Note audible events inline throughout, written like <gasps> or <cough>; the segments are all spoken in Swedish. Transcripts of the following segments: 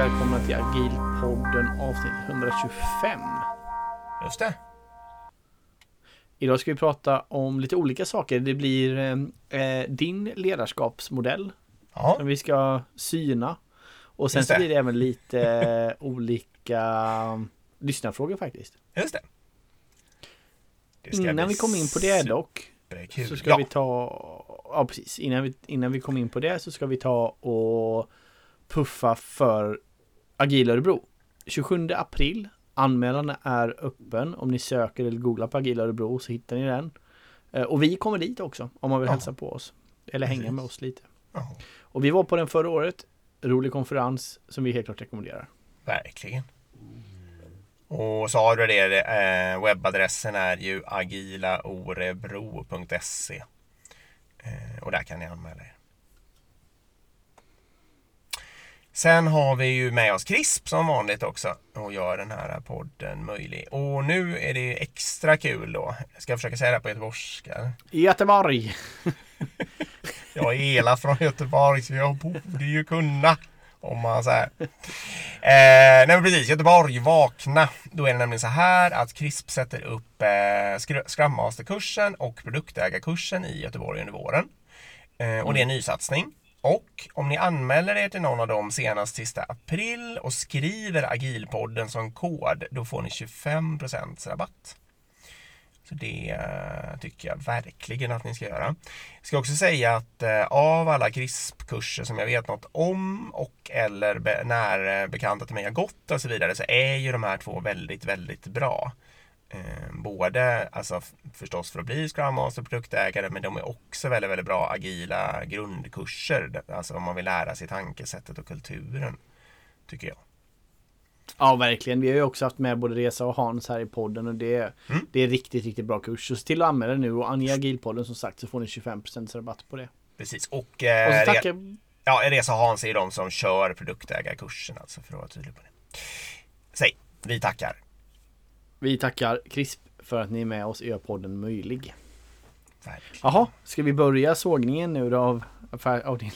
välkomna till Agilpodden avsnitt 125. Just det. Idag ska vi prata om lite olika saker. Det blir eh, din ledarskapsmodell Ja, som vi ska syna. Och sen så blir det även lite <laughs> eh, olika lyssnarfrågor faktiskt. just det. det Innan vi kommer in på det dock superkul. så ska ja, vi ta, ja precis, innan vi, innan vi kommer in på det så ska vi ta och puffa för Agil Örebro. 27 april, anmälan är öppen. Om ni söker eller googlar på Agil Örebro så hittar ni den. Eh, Och vi kommer dit också om man vill Ja. hälsa på oss. Eller hänga Precis. med oss lite. ja, Och vi var på den förra året. Rolig konferens som vi helt klart rekommenderar. verkligen. Och så har du det, eh, webbadressen är ju agilaorebro.se. Eh, och där kan ni anmäla er. Sen har vi ju med oss CRISP som vanligt också och gör den här podden möjlig. Och nu är det extra kul då. Jag ska försöka säga det på göteborgska. Göteborg! <laughs> Jag är hela från Göteborg så jag borde ju kunna. Om man säger. Eh, nej men precis, Göteborg, vakna. Då är det nämligen så här att CRISP sätter upp eh, Scr- Scrum Master-kursen och produktägarkursen i Göteborg under våren. Eh, och det är en nysatsning. Och om ni anmäler er till någon av dem senast sista april och skriver agilpodden som kod, då får ni 25% rabatt. Så det eh, tycker jag verkligen att ni ska göra. Jag ska också säga att eh, av alla CRISP-kurser som jag vet något om och eller be, när bekanta till mig har gått och så vidare så är ju de här två väldigt, väldigt bra. Eh, både alltså förstås för att bli Scrum Master och produktägare men de är också väldigt, väldigt bra agila grundkurser. Alltså om man vill lära sig tankesättet och kulturen. Tycker jag. Ja, verkligen. Vi har ju också haft med både Resa och Hans här i podden och det, Mm. det är riktigt, riktigt bra kurs. Så se till att anmäla nu och ange Agilpodden som sagt så får ni 25% rabatt på det. Precis. Och, Och eh, re- tackar Ja, Resa Hans är de som kör produktägarkursen alltså för att vara tydlig på det. Säg, vi tackar. Vi tackar CRISP för att ni är med oss och gör podden möjlig. Verkligen. Jaha, ska vi börja sågningen nu då av, affär, av din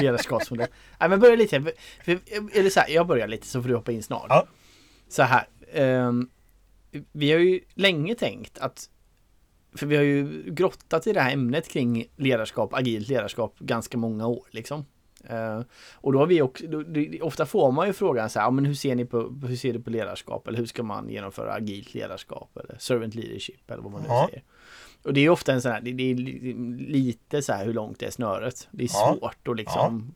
ledarskapsmodell? <laughs> Nej men börja lite, för, eller så här, jag börjar lite så får du hoppa in snart. Ja. Så här, ehm, vi har ju länge tänkt att för vi har ju grottat i det här ämnet kring ledarskap, agilt ledarskap ganska många år liksom. Eh, och då har vi också, då, det- ofta får man ju frågan så här, ja, men hur ser ni på, hur ser du på ledarskap? Eller hur ska man genomföra agilt ledarskap? Eller servant leadership eller vad man nu Ja. säger. Och det är ofta en sån här, det, det är li- lite så här hur långt är snöret. Det är Ja. svårt att liksom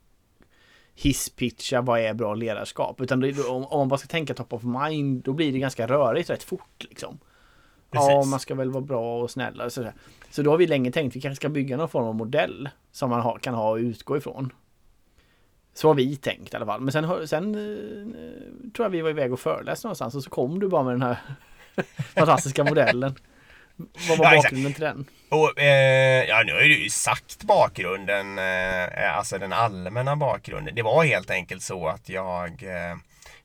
hisspitcha vad är bra ledarskap. Utan det, om, om man bara ska tänka top of mind, då blir det ganska rörigt rätt fort liksom. Ja, man ska väl vara bra och snäll. och sådär. Så då har vi länge tänkt vi kanske ska bygga någon form av modell som man ha, kan ha och utgå ifrån. Så har vi tänkt i alla fall. Men sen, sen eh, tror jag vi var iväg och föreläste någonstans och så kom du bara med den här <laughs> fantastiska modellen. Vad var Ja, bakgrunden till den? Och, eh, ja, nu har ju du sagt bakgrunden, eh, alltså den allmänna bakgrunden. Det var helt enkelt så att jag eh,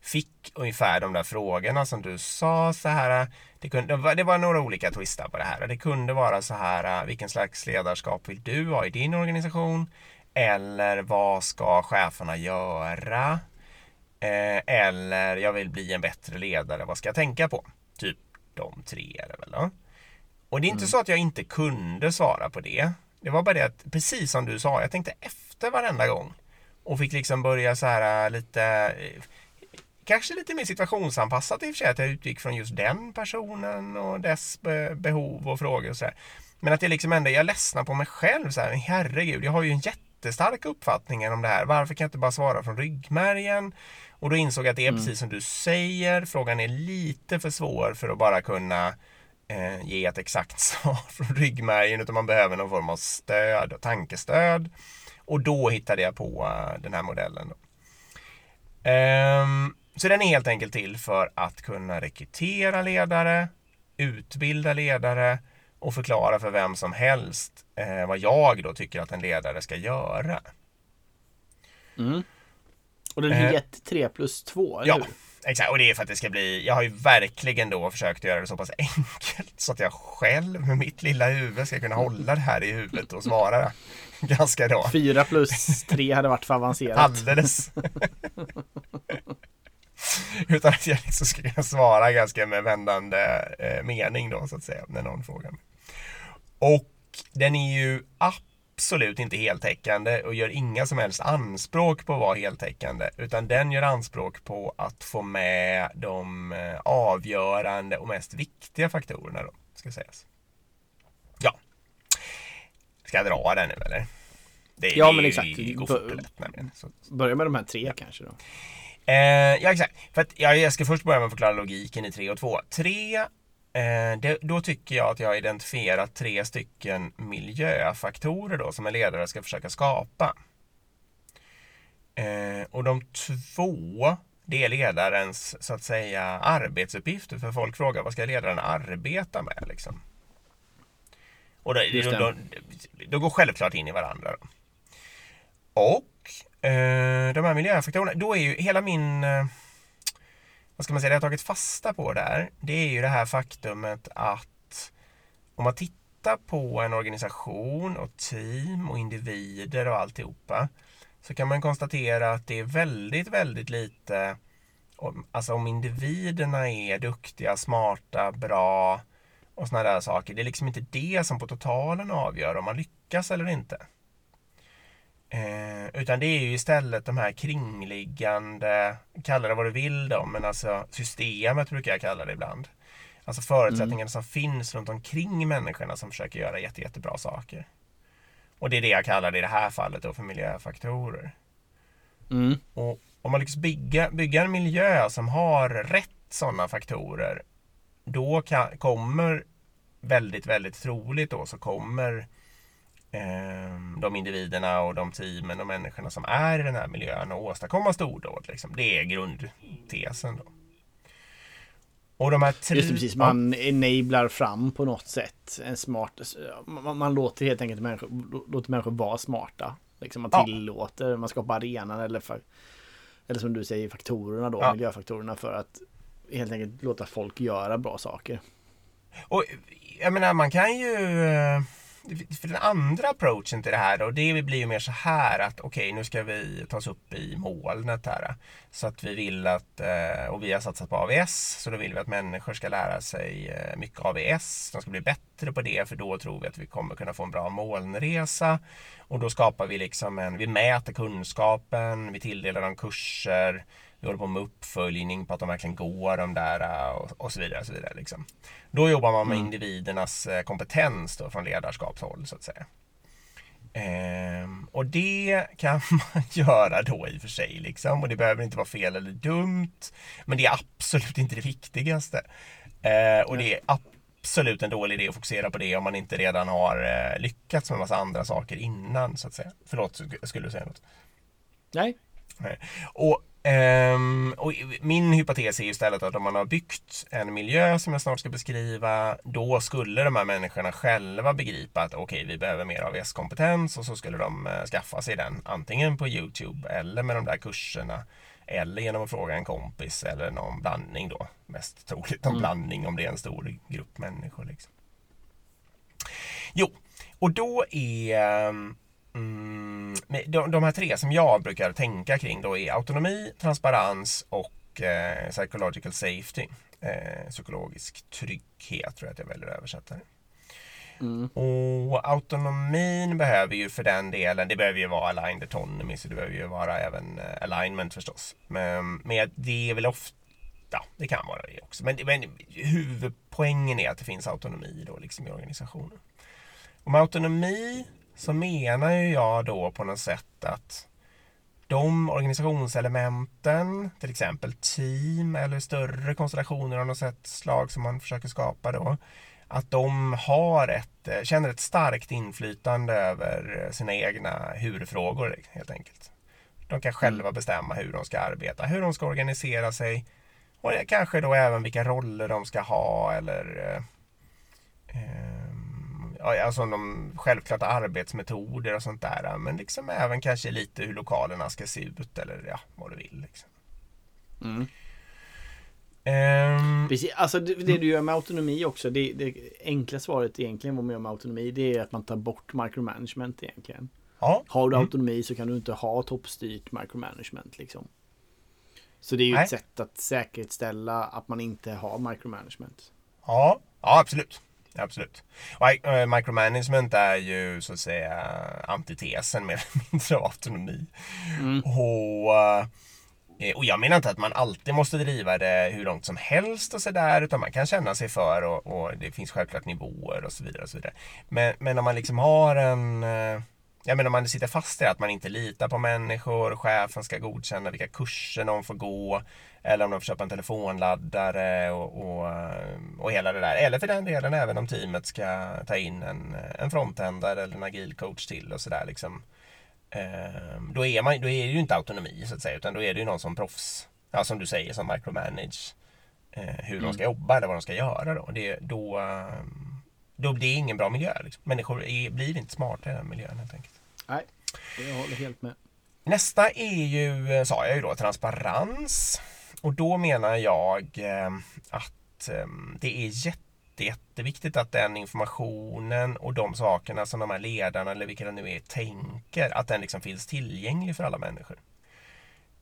fick ungefär de där frågorna som du sa så här. Det, kunde, det, var, några olika twistar på det här. Det kunde vara så här, eh, vilken slags ledarskap vill du ha i din organisation? Eller vad ska cheferna göra? Eh, eller jag vill bli en bättre ledare, vad ska jag tänka på? Typ de tre är det väl då? Och det är inte så att jag inte kunde svara på det. Det var bara det att, precis som du sa, jag tänkte efter varenda gång. Och fick liksom börja så här äh, lite, eh, kanske lite mer situationsanpassat i och för sig, att jag utgick från just den personen och dess be- behov och frågor och så här. Men att jag liksom ändå, jag ledsnar på mig själv så här, herregud, jag har ju en jättestark uppfattning om det här. Varför kan jag inte bara svara från ryggmärgen? Och då insåg jag att det är precis som du säger, frågan är lite för svår för att bara kunna eh, ge ett exakt <laughs> svar från ryggmärgen utan man behöver någon form av stöd och tankestöd. Och då hittade jag på eh, den här modellen. Ehm, så den är helt enkelt till för att kunna rekrytera ledare, utbilda ledare och förklara för vem som helst eh, vad jag då tycker att en ledare ska göra. Mm. Och den Eh, het 3 plus 2, eller Ja, hur? exakt. Och det är för att det ska bli... Jag har ju verkligen då försökt göra det så pass <laughs> enkelt så att jag själv med mitt lilla huvud ska kunna hålla det här i huvudet och svara <laughs> ganska då. Fyra plus tre hade varit för avancerat. Alldeles. <laughs> Utan att jag liksom ska kunna svara ganska med vändande eh, mening då så att säga när någon frågar mig. Och den är ju absolut inte heltäckande och gör inga som helst anspråk på att vara heltäckande. Utan den gör anspråk på att få med de eh, avgörande och mest viktiga faktorerna då, ska sägas. Ja. Ska jag dra den nu eller? Det, ja, det, men exakt. Det går fort lätt nämligen. Börja med de här tre kanske då. Eh, ja, exakt. För att, ja, jag ska först börja med att förklara logiken i 3 och 2. 3, eh, det, då tycker jag att jag har identifierat tre stycken miljöfaktorer då som en ledare ska försöka skapa. Eh, och de två, det är ledarens så att säga arbetsuppgifter. För folk frågar vad ska ledaren arbeta med liksom? Och då, då, då går självklart in i varandra. Då. Och Eh, de här miljöfaktorerna, då är ju hela min eh, vad ska man säga, det jag har tagit fasta på där, det är ju det här faktumet att om man tittar på en organisation och team och individer och alltihopa så kan man konstatera att det är väldigt, väldigt lite Alltså om individerna är duktiga, smarta, bra och sådana där saker. Det är liksom inte det som på totalen avgör om man lyckas eller inte. Eh, utan det är ju istället de här kringliggande, kalla det vad du vill då, men alltså systemet brukar jag kalla det ibland. Alltså förutsättningarna mm. som finns runt omkring människorna som försöker göra jätte, jättebra saker. Och det är det jag kallar det i det här fallet då för miljöfaktorer. Mm. Och om man lyckas bygga, bygga en miljö som har rätt sådana faktorer, då kan, kommer väldigt, väldigt troligt då så kommer de individerna och de teamen och människorna som är i den här miljön och åstadkomma stordåd. Liksom. Det är grundtesen. Då. Och de här tre... Just det, precis, man enablar fram på något sätt en smart... Man, man låter helt enkelt människor, låter människor vara smarta. Liksom man tillåter, ja. man skapar arenan eller, för, eller som du säger faktorerna då, ja. miljöfaktorerna för att helt enkelt låta folk göra bra saker. Och jag menar man kan ju eh, för den andra approachen till det här då, det blir ju mer så här att okej, okay, nu ska vi ta oss upp i molnet här. Så att vi vill att, eh, och vi har satsat på AVS, så då vill vi att människor ska lära sig eh, mycket AVS. De ska bli bättre på det, för då tror vi att vi kommer kunna få en bra molnresa. Och då skapar vi liksom en, vi mäter kunskapen, vi tilldelar dem kurser, vi håller på med uppföljning på att de verkligen går de där äh, och, och så vidare. Och så vidare liksom. Då jobbar man med mm. individernas äh, kompetens då, från ledarskapshåll så att säga. Ehm, och det kan <laughs> man göra då i och för sig liksom. Och det behöver inte vara fel eller dumt. Men det är absolut inte det viktigaste. Ehm, och det är absolut en dålig idé att fokusera på det om man inte redan har eh, lyckats med massa andra saker innan så att säga. Förlåt, skulle du säga något? Nej. Nej. Och Um, och min hypotes är istället att om man har byggt en miljö som jag snart ska beskriva, då skulle de här människorna själva begripa att okej, okay, vi behöver mer av S-kompetens och så skulle de uh, skaffa sig den antingen på Youtube eller med de där kurserna eller genom att fråga en kompis eller någon blandning då. Mest troligt en mm. blandning om det är en stor grupp människor. Liksom. Jo, och då är um, Mm, de, de här tre som jag brukar tänka kring då är autonomi, transparens och eh, psychological safety. Eh, psykologisk trygghet tror jag att jag väljer att översätta det. Mm. Och autonomin behöver ju för den delen, det behöver ju vara aligned autonomy, så det behöver ju vara även eh, alignment förstås. Men, men det är väl ofta, det kan vara det också. Men, men huvudpoängen är att det finns autonomi då liksom i organisationen. Och med autonomi så menar ju jag då på något sätt att de organisationselementen, till exempel team eller större konstellationer av något sätt, slag som man försöker skapa då, att de har ett, eh, känner ett starkt inflytande över sina egna hurfrågor helt enkelt. De kan själva mm. bestämma hur de ska arbeta, hur de ska organisera sig och kanske då även vilka roller de ska ha eller eh, eh alltså de självklara arbetsmetoder och sånt där. Men liksom även kanske lite hur lokalerna ska se ut eller ja, vad du vill. Liksom. Mm. Um, Precis, alltså det, det, du gör med autonomi också, det, det enkla svaret egentligen vad man gör med autonomi, det är att man tar bort micromanagement egentligen. Ja. Har du Mm. autonomi så kan du inte ha toppstyrt micromanagement liksom. Så det är ju Nej. ett sätt att säkerställa att man inte har micromanagement. Ja, ja absolut. Absolut. Och, eh, micromanagement är ju så att säga antitesen mer eller <laughs> mindre av autonomi. Mm. Och, eh, och jag menar inte att man alltid måste driva det hur långt som helst och sådär utan man kan känna sig för och, och det finns självklart nivåer och så vidare. Och så vidare. Men, men om man liksom har en eh, jag menar om man sitter fast i att man inte litar på människor, chefen ska godkänna vilka kurser de får gå eller om de får köpa en telefonladdare och, och, och hela det där. Eller för den delen även om teamet ska ta in en, en frontändare eller en agil coach till och sådär. Liksom. Eh, Då, är man, då är det ju inte autonomi så att säga utan då är det ju någon som proffs, ja, som du säger, som micromanage eh, hur de ska jobba eller vad de ska göra. Då, det, då, då det är ingen bra miljö. Liksom. Människor är, blir inte smarta i den miljön helt enkelt. Nej, jag håller helt med. Nästa är ju, eh, sa jag ju då, transparens. Och då menar jag eh, att eh, det är jätte, jätteviktigt att den informationen och de sakerna som de här ledarna eller vilka det nu är tänker, att den liksom finns tillgänglig för alla människor.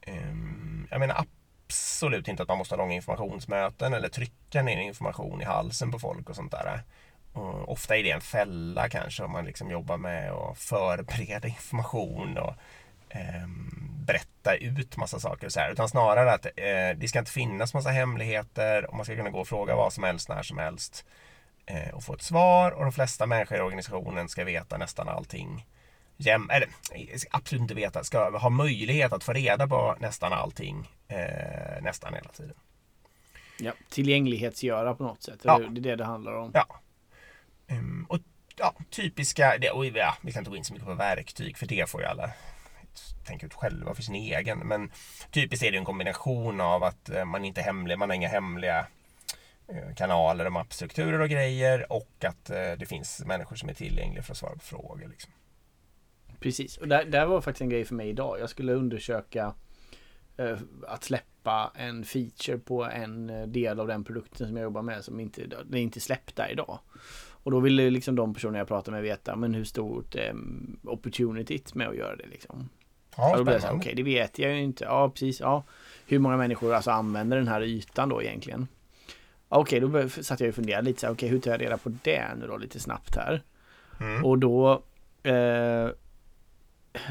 Ehm, Jag menar absolut inte att man måste ha långa informationsmöten eller trycka ner information i halsen på folk och sånt där. Och ofta är det en fälla kanske om man liksom jobbar med att förbereda information och ehm, berätta ut massa saker och så här. Utan snarare att eh, det ska inte finnas massa hemligheter och man ska kunna gå och fråga vad som helst när som helst eh, och få ett svar och de flesta människor i organisationen ska veta nästan allting. Jäm, eller eh, absolut inte veta, ska ha möjlighet att få reda på nästan allting eh, nästan hela tiden. Ja, tillgänglighetsgöra på något sätt. Ja. Det är det det handlar om. Ja. Ehm, och ja, typiska, det, och, ja, vi kan inte gå in så mycket på verktyg för det får ju alla tänka ut själva för sin egen. Men typiskt är det en kombination av att eh, man inte är hemlig, man har inga hemliga eh, kanaler och mappstrukturer och grejer och att eh, det finns människor som är tillgängliga för att svara på frågor. Liksom. Precis, och där, där var faktiskt en grej för mig idag. Jag skulle undersöka eh, att släppa en feature på en del av den produkten som jag jobbar med som inte, den är inte släppt där idag. Och då ville liksom de personer jag pratar med veta, men hur stort eh, opportunityt med att göra det liksom. Ja, Ja, då blev jag så okej det vet jag ju inte. Ja precis, ja. Hur många människor alltså använder den här ytan då egentligen? Okej, då bör- satt jag och funderade lite så här, okej hur tar jag reda på det nu då lite snabbt här? Mm. Och då eh,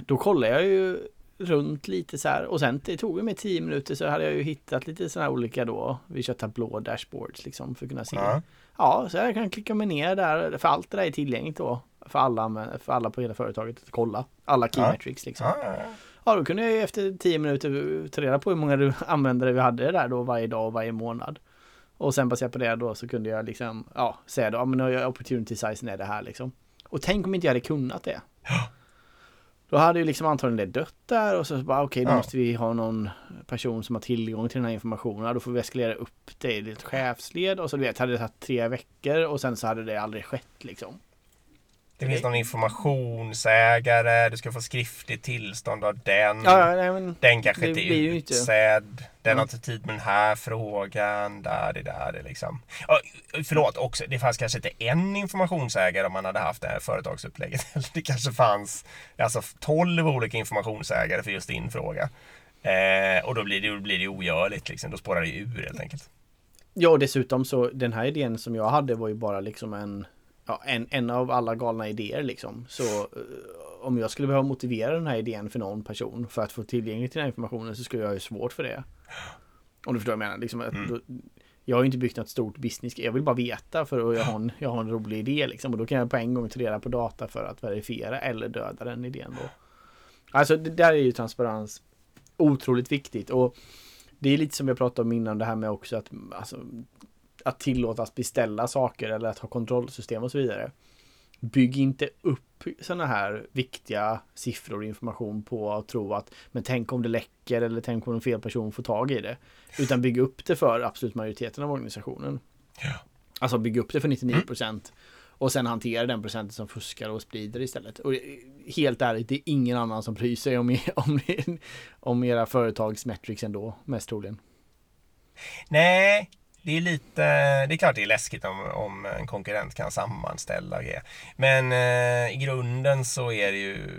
Då kollade jag ju runt lite så här och sen det tog ju mig tio minuter så hade jag ju hittat lite sådana här olika då Vi kör tablå dashboards liksom för att kunna se Ja. Ja, så jag kan klicka mig ner där för allt det där är tillgängligt då för alla, för alla på hela företaget att kolla alla key Ja. metrics liksom Ja, ja, ja. Ja, då kunde jag ju efter 10 minuter ta reda på hur många <laughs> användare vi hade där då varje dag och varje månad. Och sen baserat på det då så kunde jag liksom, ja, säga då, ja men opportunity sizen är det här liksom. Och tänk om inte jag hade kunnat det. Då hade ju liksom antagligen det dött där och så bara okej, då Ja. måste vi ha någon person som har tillgång till den här informationen. Då får vi eskalera upp det i ett chefsled och så du vet, hade det tagit tre veckor och sen så hade det aldrig skett liksom. Det finns någon informationsägare, du ska få skriftligt tillstånd av den. Ja, nej, men Den kanske Det inte är inte- utsedd. Den har inte tid med den här frågan. Där, det där, det liksom. Ja, förlåt också, det fanns kanske inte en informationsägare om man hade haft det här företagsupplägget. <laughs> Det kanske fanns alltså 12 olika informationsägare för just din fråga. Eh, och då blir det, då blir det ogörligt liksom. Då spårar det ur helt enkelt. Ja, och dessutom så den här idén som jag hade var ju bara liksom en, ja, en, en av alla galna idéer liksom. Så eh, om jag skulle behöva motivera den här idén för någon person för att få tillgång till den här informationen så skulle jag ha svårt för det. Om du förstår vad jag menar. Liksom, att Mm. då, jag har ju inte byggt något stort business. Jag vill bara veta för att jag har en, jag har en rolig idé liksom. Och då kan jag på en gång ta reda på data för att verifiera eller döda den idén då. Alltså det där är ju transparens otroligt viktigt. Och det är lite som jag pratade om innan det här med också att alltså, att tillåtas beställa saker eller att ha kontrollsystem och så vidare. Bygg inte upp sådana här viktiga siffror och information på att tro att men tänk om det läcker eller tänk om en fel person får tag i det. Utan bygg upp det för absolut majoriteten av organisationen. Ja. Alltså bygg upp det för 99% och sen hantera den procenten som fuskar och sprider istället. Och helt ärligt, det är ingen annan som bryr sig om, <laughs> om, om era företags metrics ändå, mest troligen. Nej, det är lite, det är klart det är läskigt om, om en konkurrent kan sammanställa grejer. Men eh, i grunden så är det ju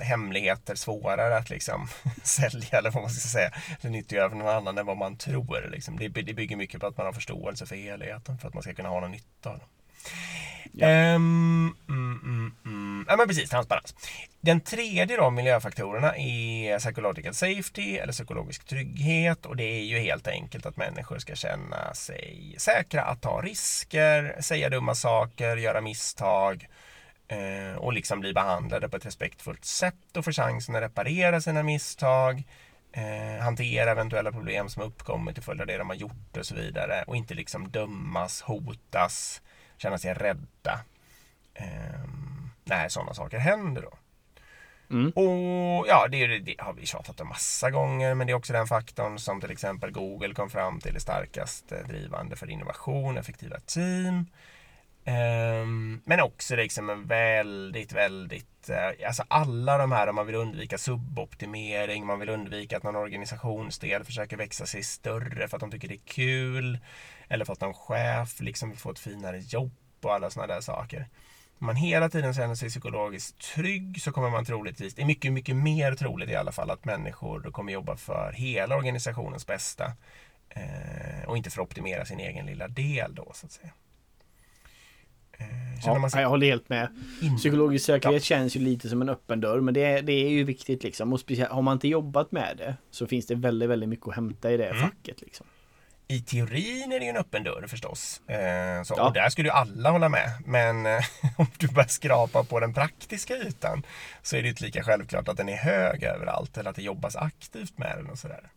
hemligheter svårare att liksom <laughs> sälja eller vad man ska säga. Eller nyttiggöra för någon annan än vad man tror. Liksom. Det, det bygger mycket på att man har förståelse för helheten för att man ska kunna ha någon nytta av den. Ja. Um, mm, mm, mm. Ja men precis, transparens. Den tredje då, miljöfaktorerna är psychological safety eller psykologisk trygghet och det är ju helt enkelt att människor ska känna sig säkra att ta risker, säga dumma saker, göra misstag eh, och liksom bli behandlade på ett respektfullt sätt och få chansen att reparera sina misstag eh, hantera eventuella problem som uppkommit till följd av det de har gjort och så vidare och inte liksom dömas, hotas känna sig rädda eh, när sådana saker händer. Då. Mm. Och ja, det, det, har vi tjatat om massa gånger, men det är också den faktorn som till exempel Google kom fram till är starkast drivande för innovation, effektiva team. Um, men också liksom en väldigt, väldigt, uh, alltså alla de här, om man vill undvika suboptimering, man vill undvika att någon organisationsdel försöker växa sig större för att de tycker det är kul. Eller för att någon chef liksom vill få ett finare jobb och alla sådana där saker. Om man hela tiden känner sig psykologiskt trygg så kommer man troligtvis, det är mycket, mycket mer troligt i alla fall att människor kommer jobba för hela organisationens bästa. Eh, och inte för att optimera sin egen lilla del då så att säga. Eh, ja, sig... Jag håller helt med. Psykologisk säkerhet ja. känns ju lite som en öppen dörr men det, det är ju viktigt liksom. Och speciellt, har man inte jobbat med det så finns det väldigt, väldigt mycket att hämta i det mm. facket. Liksom. I teorin är det ju en öppen dörr förstås. Eh, så, ja. Och där skulle ju alla hålla med. Men eh, <laughs> om du börjar skrapa på den praktiska ytan så är det inte lika självklart att den är hög överallt eller att det jobbas aktivt med den och sådär.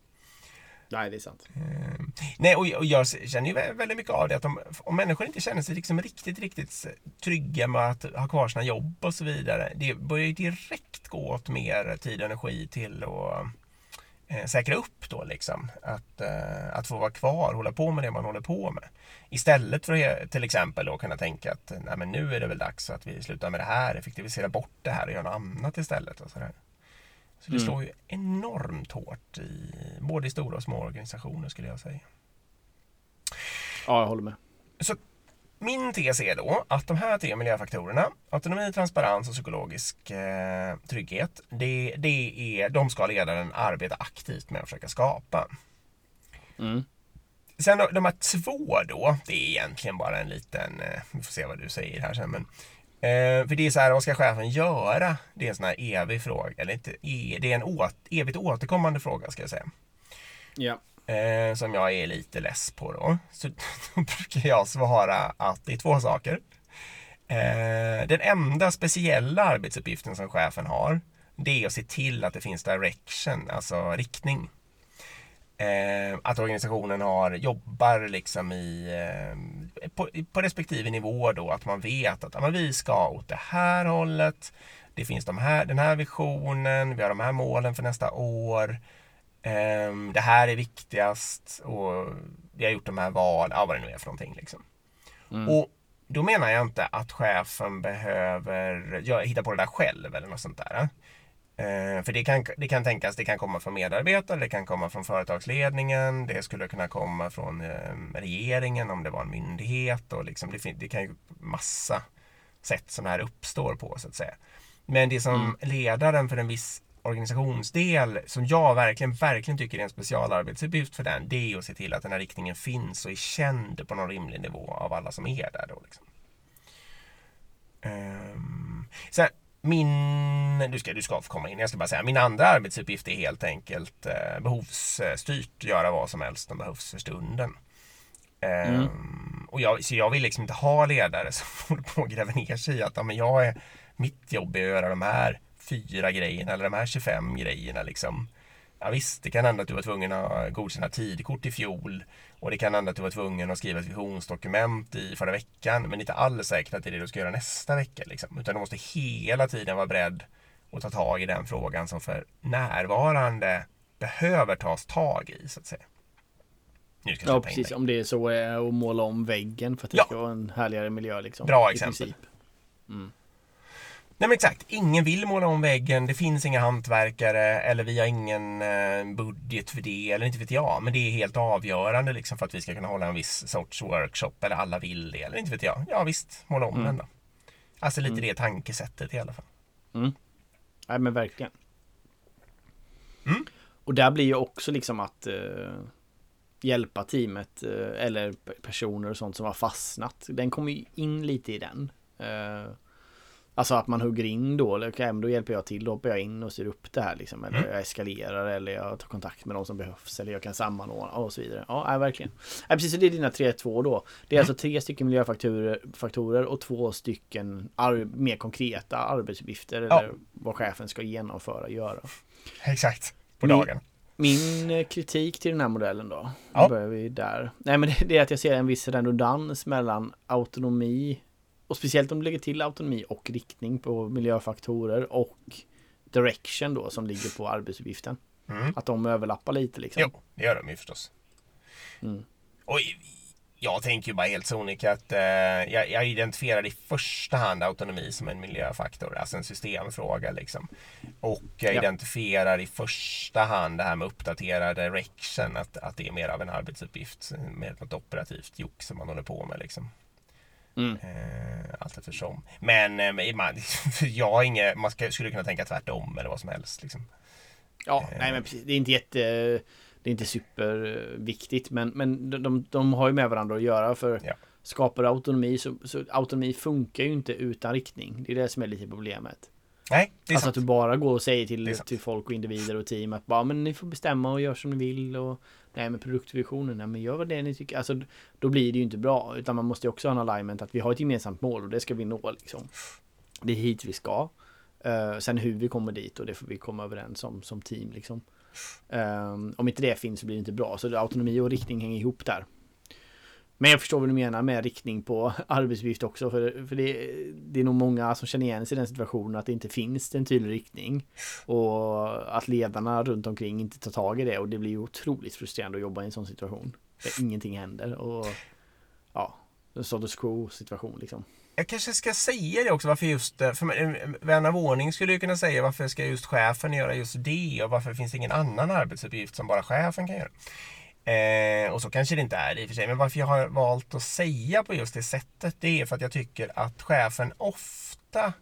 Nej, det är sant. Eh, nej, och, och, jag känner ju väldigt mycket av det att om, om människor inte känner sig liksom riktigt, riktigt trygga med att ha kvar sina jobb och så vidare. Det börjar ju direkt gå åt mer tid och energi till att eh, säkra upp då liksom. Att, eh, att få vara kvar, hålla på med det man håller på med. Istället för att till exempel då kunna tänka att nej, men nu är det väl dags att vi slutar med det här, effektivisera bort det här och göra något annat istället. Och så där. så det mm. slår ju enormt hårt i både i stora och små organisationer skulle jag säga. Ja, jag håller med. Så min tes är då att de här tre miljöfaktorerna, autonomi, transparens och psykologisk eh, trygghet, det, det är, de ska ledaren arbeta aktivt med att försöka skapa. Mm. Sen de här två då, det är egentligen bara en liten, eh, vi får se vad du säger här sen, men eh, för det är så här, vad ska chefen göra? Det är en sån här evig fråga, eller inte, det är en åt, evigt återkommande fråga ska jag säga. Ja eh, som jag är lite less på då. Så <laughs> då brukar jag svara att det är två saker. Eh, den enda speciella arbetsuppgiften som chefen har det är att se till att det finns direction, alltså riktning. Eh, att organisationen har, jobbar liksom i, eh, på, på respektive nivå då, att man vet att ja, vi ska åt det här hållet. Det finns de här, den här visionen, vi har de här målen för nästa år. Um, det här är viktigast och vi har gjort de här val, ja vad det nu är för någonting. Liksom. Mm. Och då menar jag inte att chefen behöver ja, hitta på det där själv eller något sånt där. Uh, för det kan, det kan tänkas, det kan komma från medarbetare, det kan komma från företagsledningen, det skulle kunna komma från uh, regeringen om det var en myndighet och liksom, det, det kan ju massa sätt som det här uppstår på så att säga. Men det som mm. ledaren för en viss organisationsdel som jag verkligen, verkligen tycker är en specialarbetsuppgift för den. Det är att se till att den här riktningen finns och är känd på någon rimlig nivå av alla som är där. Då, liksom. um, så min, du ska, du ska få komma in, jag ska bara säga, min andra arbetsuppgift är helt enkelt eh, behovsstyrt, göra vad som helst som behövs för stunden. Mm. Um, och jag, så jag vill liksom inte ha ledare som <laughs> håller på och gräver ner sig i att ja, men jag är, mitt jobb är att göra de här fyra grejerna eller de här 25 grejerna liksom. Ja, visst, det kan hända att du var tvungen att godkänna tidkort i fjol och det kan hända att du var tvungen att skriva ett visionsdokument i förra veckan men inte alls säkert att det är det du ska göra nästa vecka. Liksom. Utan du måste hela tiden vara beredd att ta tag i den frågan som för närvarande behöver tas tag i så att säga. ja, precis. Om det är så att måla om väggen för att det ja. ska vara en härligare miljö. Liksom, Bra exempel. Mm. Nej men exakt, ingen vill måla om väggen, det finns inga hantverkare eller vi har ingen eh, budget för det eller inte vet jag. Men det är helt avgörande liksom för att vi ska kunna hålla en viss sorts workshop eller alla vill det eller inte vet jag. Ja visst, måla om Mm. den då. Alltså lite det tankesättet i alla fall. Nej men verkligen. Mm. Och där blir ju också liksom att eh, hjälpa teamet eh, eller personer och sånt som har fastnat. Den kommer ju in lite i den. Eh, alltså att man hugger in då, eller men då hjälper jag till, då hoppar jag in och styr upp det här liksom. Eller Mm. jag eskalerar eller jag tar kontakt med de som behövs eller jag kan sammanordna och så vidare. Ja, nej, verkligen. Nej, precis, så det är dina 3-2 då. Det är alltså tre stycken miljöfaktorer faktorer och två stycken mer konkreta arbetsuppgifter Ja. eller vad chefen ska genomföra, göra. Exakt, på dagen. Min eh, kritik till den här modellen då. Ja. Då börjar vi där. Nej men det, det är att jag ser en viss redundans mellan autonomi och speciellt om du lägger till autonomi och riktning på miljöfaktorer och direction då som ligger på arbetsuppgiften. Mm. Att de överlappar lite liksom. Jo, det gör de ju förstås. Mm. Och jag tänker ju bara helt sonika att eh, jag, jag identifierar i första hand autonomi som en miljöfaktor, alltså en systemfråga liksom. Och jag Ja. identifierar i första hand det här med uppdatera direction, att, att det är mer av en arbetsuppgift, mer något operativt jock som man håller på med liksom. Mm. Eh, allt eftersom. Men eh, man, <laughs> jag har inget, man ska, skulle kunna tänka tvärtom eller vad som helst liksom. Ja, nej men precis. Det är inte jätte... Det är inte superviktigt men, men de, de, de har ju med varandra att göra för Ja. skapar du autonomi så, så autonomi funkar ju inte utan riktning. Det är det som är lite problemet. Nej, det är alltså sant. att du bara går och säger till, till folk och individer och team att bara men ni får bestämma och gör som ni vill och Nej men produktvisionen, nej men gör vad det är ni tycker. Alltså då blir det ju inte bra utan man måste ju också ha en alignment att vi har ett gemensamt mål och det ska vi nå liksom. Det är hit vi ska. Uh, sen hur vi kommer dit och det får vi komma överens om som team liksom. Um, om inte det finns så blir det inte bra. Så autonomi och riktning hänger ihop där. Men jag förstår vad du menar med riktning på arbetsuppgift också. För, för det, det är nog många som känner igen sig i den situationen att det inte finns en tydlig riktning. Och att ledarna runt omkring inte tar tag i det. Och det blir otroligt frustrerande att jobba i en sån situation. Där ingenting händer. Och ja, en status quo situation liksom. Jag kanske ska säga det också varför just, eh, för eh, vän av ordning skulle ju kunna säga varför ska just chefen göra just det och varför finns det ingen annan arbetsuppgift som bara chefen kan göra. Eh, och så kanske det inte är i och för sig, men varför jag har valt att säga på just det sättet det är för att jag tycker att chefen ofta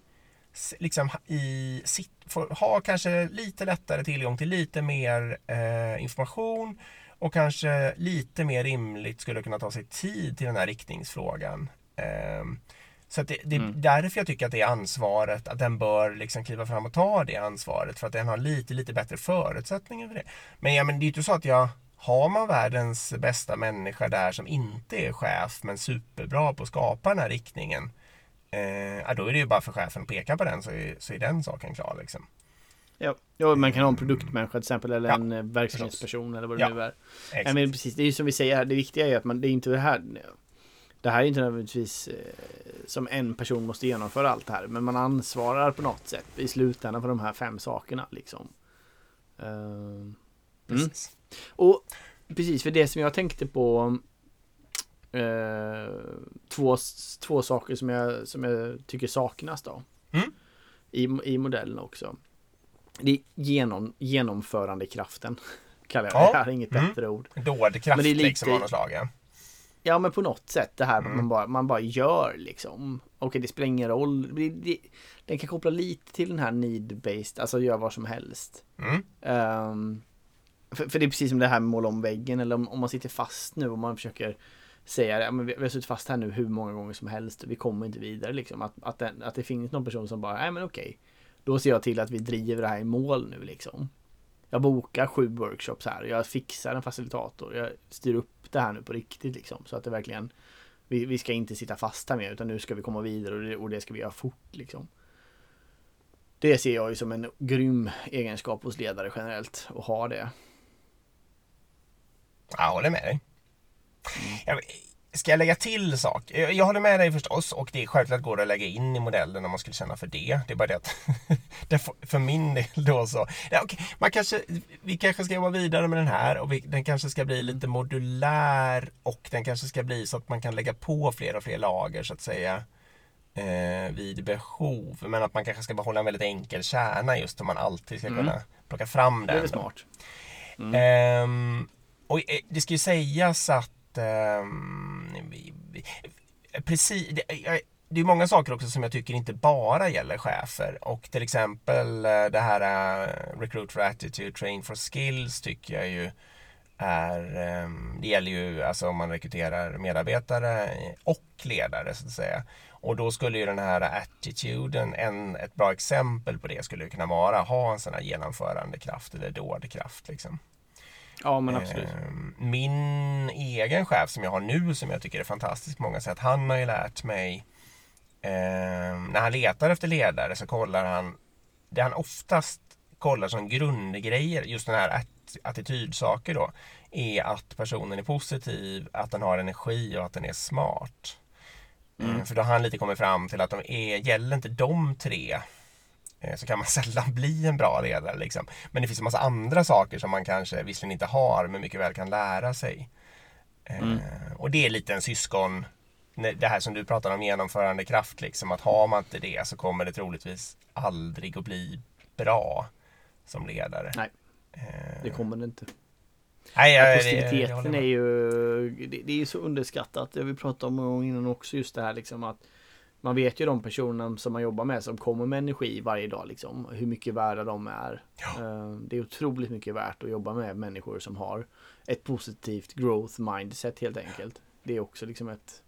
liksom i sitt, får, har kanske lite lättare tillgång till lite mer eh, information och kanske lite mer rimligt skulle kunna ta sig tid till den här riktningsfrågan. Ehm, så det, det är Mm. därför jag tycker att det är ansvaret, att den bör liksom kliva fram och ta det ansvaret för att den har lite, lite bättre förutsättningar för det. Men, ja, men det är ju inte så att jag har man världens bästa människa där som inte är chef men superbra på att skapa den här riktningen. Eh, då är det ju bara för chefen att peka på den så är, så är den saken klar. Liksom. Ja, ja man kan ha en produktmänniska till exempel eller Ja, en eh, verksamhetsperson eller vad det Ja, nu är. Exakt. Men precis, det är ju som vi säger här, det viktiga är att man, det är inte det här Det här är inte nödvändigtvis eh, som en person måste genomföra allt det här Men man ansvarar på något sätt i slutändan för de här fem sakerna liksom Eh, mm. Och precis, för det som jag tänkte på eh, två, två saker som jag, som jag tycker saknas då Mm. i, I modellen också Det är genom, genomförandekraften <laughs> Kallar jag det, Ja. jag har inget Mm. bättre ord Dådkraft Men det är lite- liksom av något slag. Ja. Ja men på något sätt det här Mm. man, bara, man bara gör liksom. Okej det spelar ingen roll. Det, det, den kan koppla lite till den här need-based, alltså gör vad som helst. Mm. Ehm, för, för det är precis som det här med måla om väggen eller om, om man sitter fast nu och man försöker säga det, ja, men vi, vi har suttit fast här nu hur många gånger som helst och vi kommer inte vidare liksom. Att, att, den, att det finns någon person som bara, nej men okej. Då ser jag till att vi driver det här i mål nu liksom. Jag bokar sju workshops här, jag fixar en facilitator, jag styr upp det här nu på riktigt liksom. Så att det verkligen, vi, vi ska inte sitta fast här mer utan nu ska vi komma vidare och det, och det ska vi göra fort liksom. Det ser jag ju som en grym egenskap hos ledare generellt att ha det. Jag håller med dig. Mm. Jag, ska jag lägga till sak? Jag, jag håller med dig förstås och det är självklart går det att lägga in i modellen om man skulle känna för det. Det är bara det att <laughs> det får- för min del då så. Ja, okej, man kanske, vi kanske ska jobba vidare med den här och vi, den kanske ska bli lite modulär och den kanske ska bli så att man kan lägga på fler och fler lager så att säga. eh, vid behov. Men att man kanske ska behålla en väldigt enkel kärna just om man alltid ska kunna plocka fram den. Det är smart. Ehm, och eh, det ska ju sägas att Eh, precis, det, eh, det är många saker också som jag tycker inte bara gäller chefer och till exempel eh, det här Recruit for Attitude, Train for Skills tycker jag ju är, ehm, det gäller ju alltså om man rekryterar medarbetare och ledare så att säga. Och då skulle ju den här attituden, en, ett bra exempel på det skulle kunna vara ha en sån här genomförandekraft eller dådkraft. Liksom. Ja men absolut. Ehm, Min egen chef som jag har nu som jag tycker är fantastisk på många sätt. Han har ju lärt mig ehm, när han letar efter ledare så kollar han det han oftast kollar som grundgrejer, just den här att- attitydsaker då, är att personen är positiv, att den har energi och att den är smart. Eh, För då har han lite kommit fram till att de är, gäller inte de tre så kan man <laughs> sällan bli en bra ledare. Liksom. Men det finns en massa andra saker som man kanske visserligen inte har men mycket väl kan lära sig. Eh, Och det är lite en syskon, det här som du pratar om genomförandekraft, liksom, att har man inte det så kommer det troligtvis aldrig att bli bra som ledare. Nej. Eh, Det kommer det inte. nej, det Positiviteten är ju det, det är ju så underskattat. Det vi pratat om innan också just det här liksom att man vet ju de personerna som man jobbar med som kommer med energi varje dag liksom. Hur mycket värda de är. Eh, Det är otroligt mycket värt att jobba med människor som har ett positivt growth mindset helt enkelt. Det är också liksom ett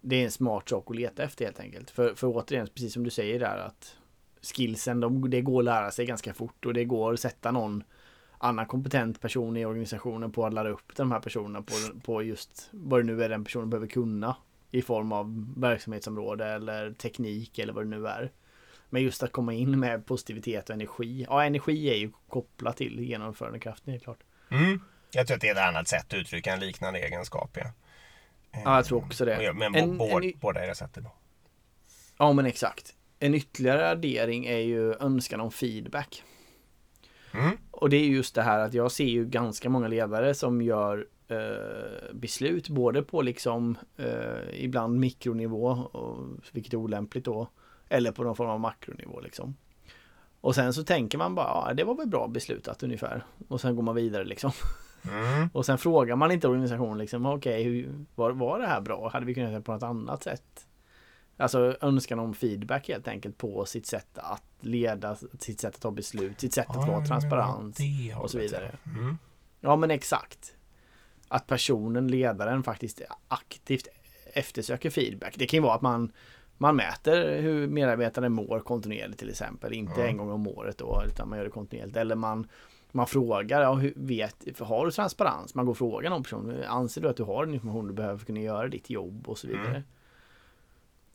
Det är en smart sak att leta efter helt enkelt. För, för återigen, precis som du säger där att skillsen, de, det går att lära sig ganska fort och det går att sätta någon annan kompetent person i organisationen på att ladda upp de här personerna på, på just vad det nu är den personen behöver kunna i form av verksamhetsområde eller teknik eller vad det nu är. Men just att komma in med positivitet och energi. Ja, energi är ju kopplat till genomförandekraften helt klart. Mm. Jag tror att det är ett annat sätt att uttrycka en liknande egenskap. Ja. Ja, jag tror också det. Men En- båda, en- båda era sätt. Då. Ja, men exakt. En ytterligare addering är ju önskan om feedback. Mm. Och det är just det här att jag ser ju ganska många ledare som gör eh, beslut både på liksom eh, ibland mikronivå, och, vilket är olämpligt då, eller på någon form av makronivå liksom. Och sen så tänker man bara, ja, det var väl bra beslutat ungefär. Och sen går man vidare liksom. Mm. <laughs> Och sen frågar man inte organisationen liksom, okej, hur var, var det här bra? Hade vi kunnat göra på något annat sätt? Alltså önskan om feedback helt enkelt på sitt sätt att leda, sitt sätt att ta beslut, sitt sätt att Ja, vara transparent och så vidare. Mm. Ja men exakt. Att personen, ledaren faktiskt aktivt eftersöker feedback. Det kan ju vara att man man mäter hur medarbetaren mår kontinuerligt till exempel. Inte Ja. en gång om året då, utan man gör det kontinuerligt. Eller man, man frågar, ja, hur, vet, har du transparens? Man går och frågar någon person, anser du att du har den information du behöver för att kunna göra ditt jobb och så vidare. Mm.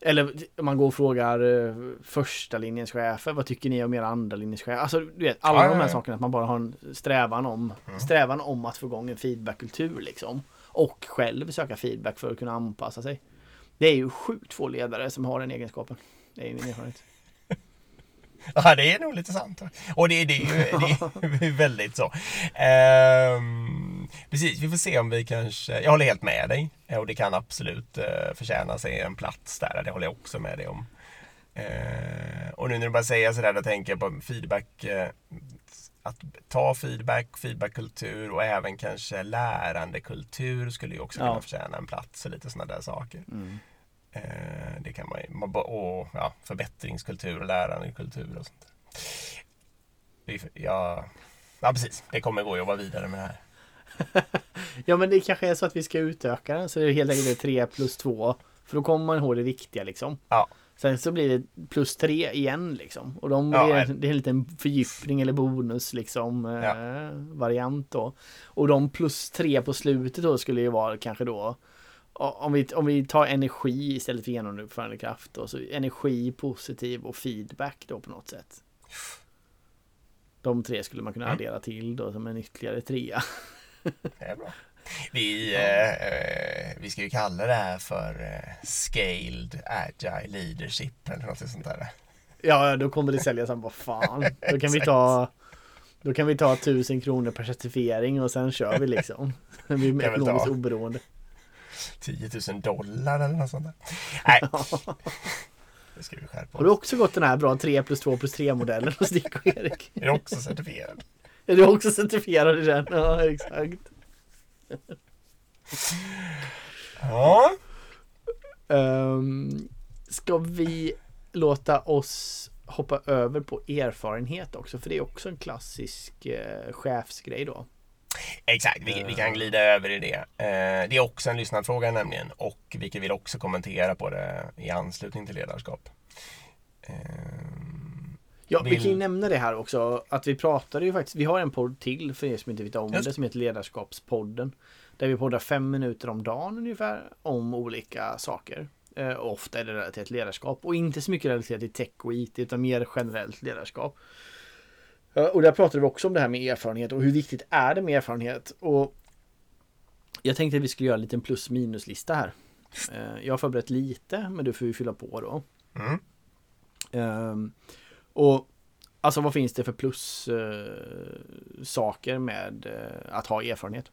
Eller man går och frågar eh, första linjens chefer, vad tycker ni om era andra linjens chefer? Alltså du vet, alla Ja, de här ja. sakerna, att man bara har en strävan om, Mm. strävan om att få igång en feedbackkultur liksom. Och själv söka feedback för att kunna anpassa sig. Det är ju sjukt få ledare som har den egenskapen. Det är min erfarenhet. <laughs> Ja, det är nog lite sant. Och det, det, är, ju, det är ju <laughs> väldigt så. Ehm, precis, vi får se om vi kanske... Jag håller helt med dig. Eh, Och det kan absolut uh, förtjäna sig en plats där. Det håller jag också med dig om. Eh, och nu när du bara säger sådär, då tänker jag på feedback. eh, att ta feedback, feedbackkultur och även kanske lärandekultur skulle ju också Ja. kunna förtjäna en plats och lite sådana där saker. Mm. Eh, det kan man ju, och ja, förbättringskultur och lärandekultur och sånt. där. Ja, ja, precis. Det kommer gå att jobba vidare med det här. <laughs> Ja men det kanske är så att vi ska utöka den så det är helt enkelt det 3 plus 2. För då kommer man ihåg det viktiga liksom. Ja. Sen så blir det plus 3 igen liksom. Och de, Ja, det, är, det är en liten fördjupning eller bonus liksom. Ja. Eh, variant då. Och de plus 3 på slutet då skulle ju vara kanske då om vi, om vi tar energi istället för genomförandekraft då, så energi, positiv och feedback då på något sätt. De tre skulle man kunna Mm. addera till då som en ytterligare trea. <laughs> Det är bra. Vi, eh, eh, vi ska ju kalla det här för eh, Scaled Agile Leadership eller något sånt där. Ja, då kommer det säljas som vad fan. <laughs> Då kan vi ta Då kan vi ta tusen kronor per certifiering och sen kör vi liksom. <laughs> Vi är ekonomiskt oberoende. 10 000 dollar eller något sånt där. Nej. Det ska vi skärpa Har du också gått den här bra 3 plus 2 plus 3 modellen hos Dick och Erik? Är du också certifierad? Är du också certifierad i den? Ja, exakt. Ja. Um, ska vi låta oss hoppa över på erfarenhet också? För det är också en klassisk eh, chefsgrej då. Exakt, vi, vi kan glida över i det. Eh, det är också en lyssnarfråga nämligen och vi vill också kommentera på det i anslutning till ledarskap. Eh, Ja, vi kan ju nämna det här också att vi pratade ju faktiskt, vi har en podd till för er som inte vet om Just. det som heter Ledarskapspodden. Där vi poddar fem minuter om dagen ungefär om olika saker. Eh, ofta är det relaterat till ledarskap och inte så mycket relaterat till tech och IT utan mer generellt ledarskap. Eh, och där pratade vi också om det här med erfarenhet och hur viktigt är det med erfarenhet. Och jag tänkte att vi skulle göra en liten plus minus lista här. Eh, jag har förberett lite men du får ju fylla på då. mm. Ehm, och alltså vad finns det för plus eh, saker med eh, att ha erfarenhet?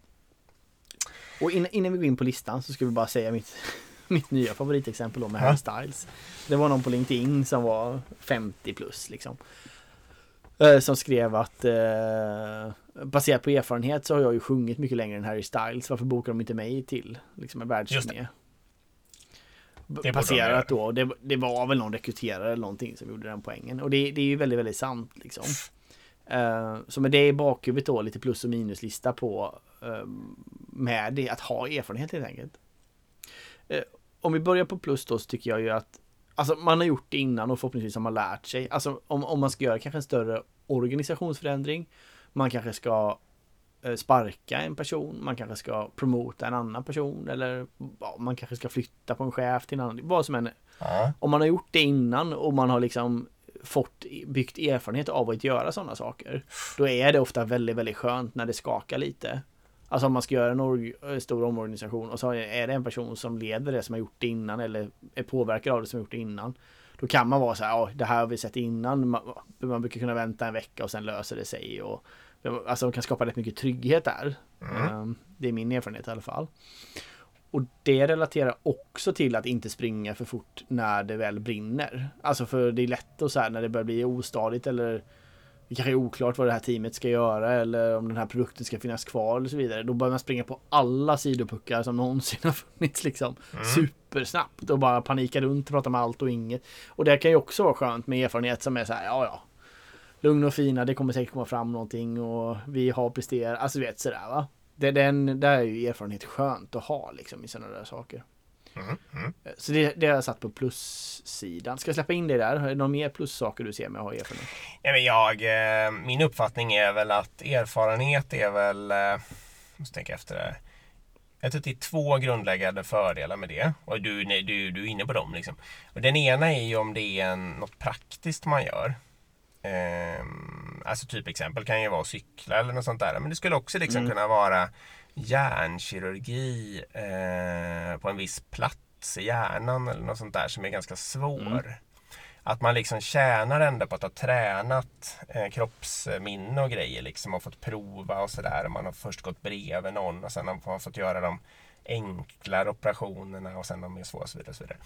Och in, innan vi går in på listan så ska vi bara säga mitt, <laughs> mitt nya favoritexempel då med. Harry Styles. Det var någon på LinkedIn som var 50 plus liksom. Eh, som skrev att eh, baserat på erfarenhet så har jag ju sjungit mycket längre än Harry Styles. Varför bokar de inte mig till liksom en Just världsturné? borde de Baserat då, det, det var väl någon rekryterare eller någonting som gjorde den poängen. Och det, det är ju väldigt, väldigt sant liksom. Eh, så med det i bakhuvudet då, lite plus och minuslista på eh, med det, att ha erfarenhet helt enkelt. Eh, om vi börjar på plus då så tycker jag ju att Alltså man har gjort det innan och förhoppningsvis har man lärt sig. Alltså om, om man ska göra kanske en större organisationsförändring. Man kanske ska sparka en person. Man kanske ska promota en annan person. Eller ja, man kanske ska flytta på en chef till en annan. Vad som än ja. Om man har gjort det innan och man har liksom fått byggt erfarenhet av att göra sådana saker. Då är det ofta väldigt, väldigt skönt när det skakar lite. Alltså om man ska göra en org- stor omorganisation och så är det en person som leder det som har gjort det innan eller är påverkad av det som har gjort det innan. Då kan man vara så här, ja det här har vi sett innan. Man, man brukar kunna vänta en vecka och sen löser det sig. Och, alltså de kan skapa rätt mycket trygghet där. Mm. Ehm, Det är min erfarenhet i alla fall. Och det relaterar också till att inte springa för fort när det väl brinner. Alltså för det är lätt att så här när det börjar bli ostadigt eller det kanske är oklart vad det här teamet ska göra eller om den här produkten ska finnas kvar eller så vidare. Då börjar man springa på alla sidopuckar som någonsin <laughs> har funnits liksom supersnabbt och bara panika runt och prata med allt och inget. Och det kan ju också vara skönt med erfarenhet som är så här, ja ja. Lugn och fina, det kommer säkert komma fram någonting och vi har presterat, alltså du vet sådär va. Det, den, där är ju erfarenhet skönt att ha liksom i sådana där saker. Mm. Mm. Så det, det har jag satt på plussidan. Ska jag släppa in det där? Är det några mer plussaker du ser med erfarenhet? Ja, men jag, eh, min uppfattning är väl att erfarenhet är väl, eh, måste tänka efter det. Jag tror att det är två grundläggande fördelar med det. Och du, nej, du, du är inne på dem. Liksom. Och den ena är ju om det är en, något praktiskt man gör. Ehm, alltså typ exempel kan ju vara att cykla eller något sånt där. Men det skulle också liksom Mm. kunna vara hjärnkirurgi eh, på en viss plats i hjärnan eller något sånt där som är ganska svår. Att man liksom tjänar ändå på att ha tränat eh, kroppsminne och grejer liksom och fått prova och sådär. Man har först gått bredvid någon och sen har man fått göra de enklare operationerna och sen de mer svåra och så vidare. Och så vidare.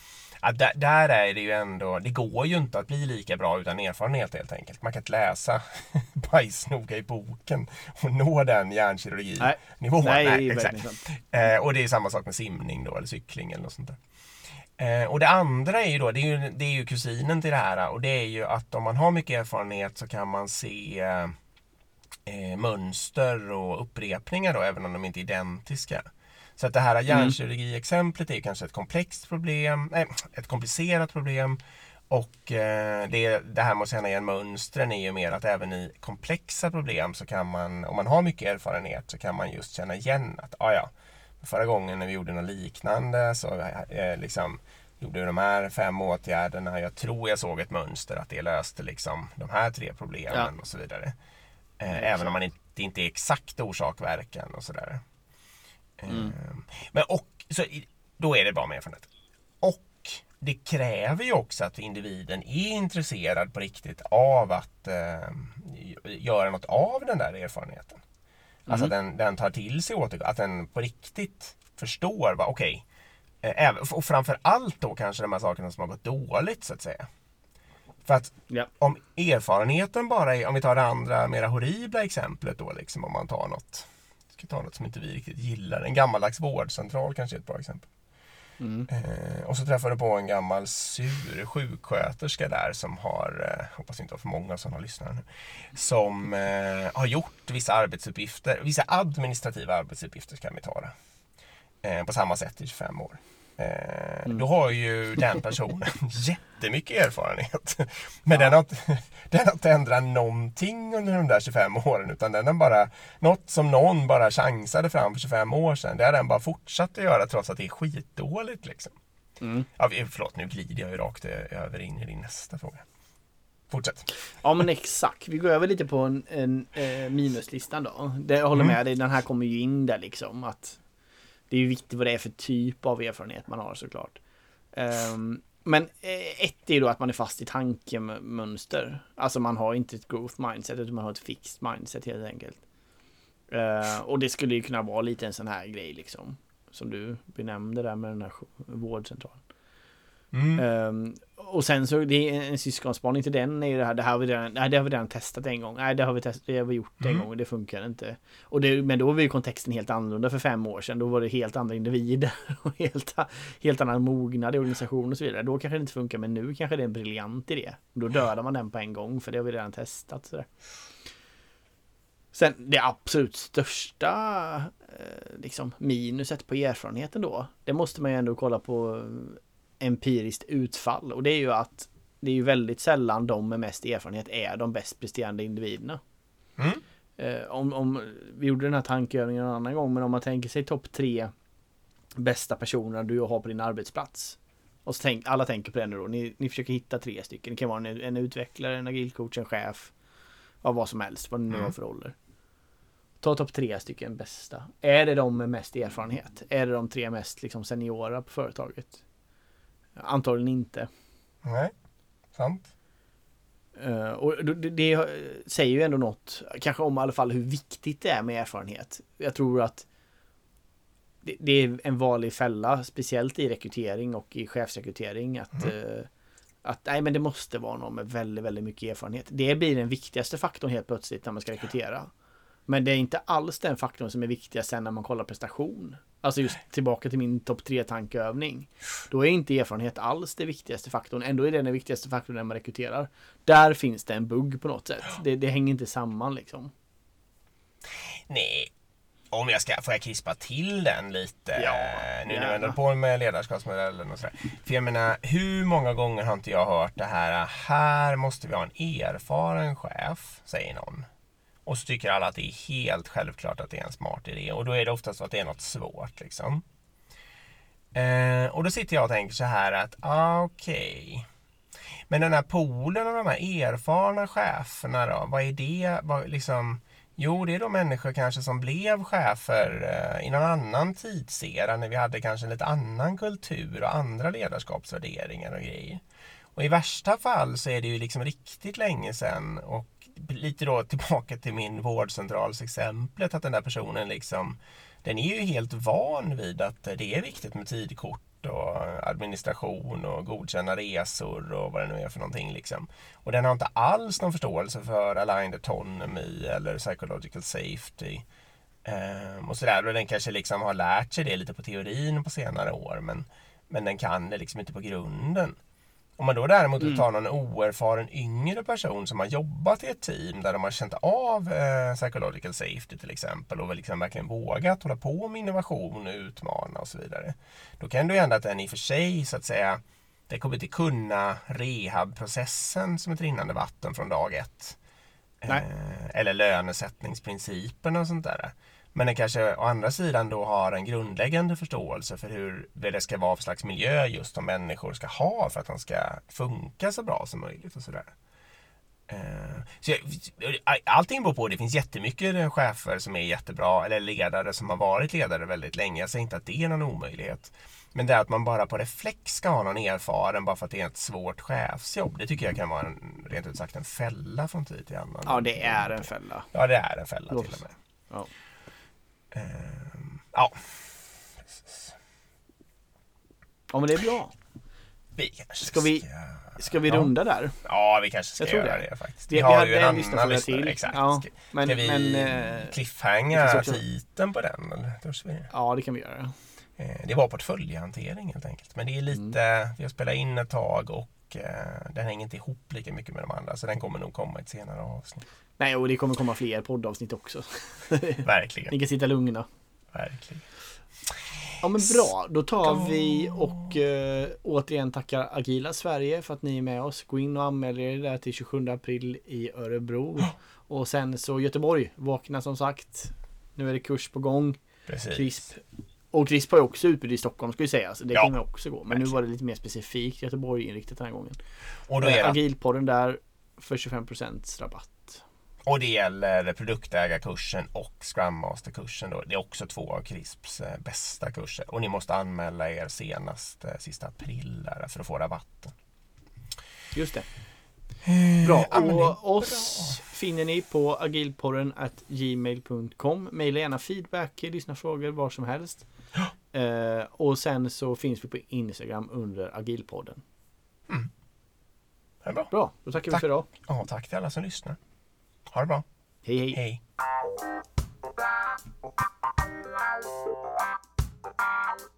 Ja, där, där är det ju ändå, det går ju inte att bli lika bra utan erfarenhet helt enkelt. Man kan inte läsa <laughs> bajsnoga i boken och nå den hjärnkirurginivån. Nej, Nej, exakt. sant. Eh, och det är samma sak med simning då, eller cykling eller något sånt där. Eh, och det andra är ju då, det är ju, det är ju kusinen till det här och det är ju att om man har mycket erfarenhet så kan man se eh, mönster och upprepningar då, även om de inte är identiska. Så att det här hjärnkirurgi-exemplet är kanske ett komplext problem, nej, ett komplicerat problem. Och eh, det, det här med att känna igen mönstren är ju mer att även i komplexa problem så kan man, om man har mycket erfarenhet så kan man just känna igen att ah, ja, förra gången när vi gjorde något liknande så eh, liksom, gjorde vi de här fem åtgärderna. Jag tror jag såg ett mönster att det löste liksom de här tre problemen Ja. och så vidare. Eh, exakt. även om man inte, det inte är exakt orsak-verkan och sådär. Mm. Eh, Men och, så, då är det bra med erfarenhet. Och det kräver ju också att individen är intresserad på riktigt av att eh, göra något av den där erfarenheten. Alltså Mhm. att den, den tar till sig åter, att den på riktigt förstår vad, okej, Eh, och framför allt då kanske de här sakerna som har gått dåligt så att säga. För att ja. om erfarenheten bara är, om vi tar det andra mera horribla exemplet då liksom om man tar något, ska ta något som inte vi riktigt gillar, en gammaldags vårdcentral kanske är ett bra exempel. Mm. Eh, och så träffade du på en gammal sur sjuksköterska där som har, eh, hoppas inte har för många som har lyssnat nu, som eh, har gjort vissa arbetsuppgifter, vissa administrativa arbetsuppgifter kan vi ta det. Eh, på samma sätt i 25 år. Eh, mm. Då har ju den personen <laughs> jättemycket erfarenhet. Men ja. den, har inte, <laughs> den har inte ändrat någonting under de där 25 åren utan den har bara, något som någon bara chansade fram för 25 år sedan, det har den bara fortsatt att göra trots att det är skitdåligt. Liksom. Mm. Ja, förlåt, nu glider jag ju rakt över in i din nästa fråga. Fortsätt. Ja men exakt. Vi går över lite på en, en, en eh, minuslistan då. Det, jag håller mm. med dig, den här kommer ju in där liksom. Att det är ju viktigt vad det är för typ av erfarenhet man har såklart. Um, men eh, ett är ju då att man är fast i tankemönster. Alltså man har inte ett growth mindset utan man har ett fixed mindset helt enkelt. Uh, och det skulle ju kunna vara lite en sån här grej liksom. Som du benämnde där med den här vårdcentralen. Mm. Um, och sen så det är en syskonspaning till den är ju det här, det här har vi redan, nej, det har vi redan testat en gång. Nej, det har vi, testat, det har vi gjort mm. en gång och det funkar inte. Och det, men då var ju kontexten helt annorlunda för fem år sedan. Då var det helt andra individer <laughs> och helt, helt annan mognad i organisationen och så vidare. Då kanske det inte funkar, men nu kanske det är en briljant idé. Då dödar man den på en gång, för det har vi redan testat. Sådär. Sen det absolut största eh, liksom minuset på erfarenheten då. Det måste man ju ändå kolla på empiriskt utfall och det är ju att det är ju väldigt sällan de med mest erfarenhet är de bäst presterande individerna. Mm. Eh, om, om, vi gjorde den här tankeövningen en annan gång, men om man tänker sig topp tre bästa personerna du har på din arbetsplats. Och så tänk, alla tänker på det nu då. Ni, ni försöker hitta tre stycken. Det kan vara en, en utvecklare, en agilcoach, en chef. Av vad som helst, vad ni nu mm. har för roller. Ta topp tre stycken bästa. Är det de med mest erfarenhet? Är det de tre mest liksom, seniora på företaget? Antagligen inte. Nej, sant. Uh, och det, det, säger ju ändå något, kanske om i alla fall hur viktigt det är med erfarenhet. Jag tror att det, det är en vanlig fälla, speciellt i rekrytering och i chefsrekrytering, att, mm. uh, att nej, men det måste vara någon med väldigt, väldigt mycket erfarenhet. Det blir den viktigaste faktorn helt plötsligt när man ska rekrytera. Men det är inte alls den faktorn som är viktigast sen när man kollar prestation. Alltså just tillbaka till min topp tre tankeövning. Då är inte erfarenhet alls det viktigaste faktorn. Ändå är det den viktigaste faktorn när man rekryterar. Där finns det en bugg på något sätt. Det, det hänger inte samman liksom. Nej, om jag ska, får jag krispa till den lite? Ja, nu när vi ändå på med ledarskapsmodellen och sådär. För jag menar, hur många gånger har inte jag hört det här, här måste vi ha en erfaren chef, säger någon. Och så tycker alla att det är helt självklart att det är en smart idé. Och då är det oftast så att det är något svårt. Liksom. Eh, och då sitter jag och tänker så här att, ah, okej. Okay. Men den här poolen av de här erfarna cheferna då, vad är det? Vad, liksom, jo, det är då människor kanske som blev chefer eh, i någon annan tidsera när vi hade kanske en lite annan kultur och andra ledarskapsvärderingar och grejer. Och i värsta fall så är det ju liksom riktigt länge sedan och lite då tillbaka till min vårdcentralsexemplet att den där personen liksom den är ju helt van vid att det är viktigt med tidkort och administration och godkänna resor och vad det nu är för någonting. Liksom. Och den har inte alls någon förståelse för aligned autonomy eller psychological safety. Ehm, och sådär. Och den kanske liksom har lärt sig det lite på teorin på senare år men, men den kan det liksom inte på grunden. Om man då däremot mm. tar någon oerfaren yngre person som har jobbat i ett team där de har känt av eh, psychological safety till exempel och liksom verkligen vågat hålla på med innovation och utmana och så vidare. Då kan det ju hända att den i och för sig så att säga det kommer inte kunna rehabprocessen som ett rinnande vatten från dag ett. Eh, eller lönesättningsprincipen och sånt där. Men den kanske å andra sidan då har en grundläggande förståelse för hur det ska vara för slags miljö just de människor ska ha för att de ska funka så bra som möjligt och sådär. Uh, så allting beror på, det finns jättemycket chefer som är jättebra eller ledare som har varit ledare väldigt länge. Jag säger inte att det är någon omöjlighet. Men det är att man bara på reflex ska ha någon erfaren bara för att det är ett svårt chefsjobb. Det tycker jag kan vara en, rent ut sagt en fälla från tid till annan. Ja, det är en fälla. Ja, det är en fälla till och med. Ja. Uh, ja, precis. Ja men det är bra. Vi kanske Ska vi- Ska vi Ja. runda där? Ja, vi kanske ska Jag tror göra det. det, faktiskt. Vi, vi hade en lyssnarfråga till. Exakt. Ja, Ska, men, ska vi men, eh, cliffhanga titeln på den? Eller? Ja, det kan vi göra. Eh, Det var portföljhantering helt enkelt. Men det är lite, Mm. vi har spelat in ett tag och eh, den hänger inte ihop lika mycket med de andra. Så den kommer nog komma i ett senare avsnitt. Nej, och det kommer komma fler poddavsnitt också. <laughs> Verkligen. Ni kan sitta lugna. Verkligen. Ja men bra, då tar vi och eh, återigen tackar Agila Sverige för att ni är med oss. Gå in och anmäl er där till 27 april i Örebro. <gasps> Och sen så Göteborg, vakna som sagt. Nu är det kurs på gång. Precis. CRISP. Och CRISP har ju också utbud i Stockholm ska ju sägas. Det Ja. kommer också gå. Men nu var det lite mer specifikt Göteborg inriktat den här gången. Och, då är Eh, det, Agilpodden där för 25% rabatt. Och det gäller produktägarkursen och Scrum Master-kursen. Det är också två av CRISPs eh, bästa kurser. Och ni måste anmäla er senast eh, sista april där för att få rabatten. Just det. Bra. Ja, det är Och oss finner ni på agilporren at gmail.com. Maila gärna feedback, lyssna frågor, var som helst. Eh, och sen så finns vi på Instagram under agilpodden. Det är bra. Bra, då tackar vi Tack. för idag. Ja, tack till alla som lyssnar. Ha det bra. Hej, hej. hej. Thank you.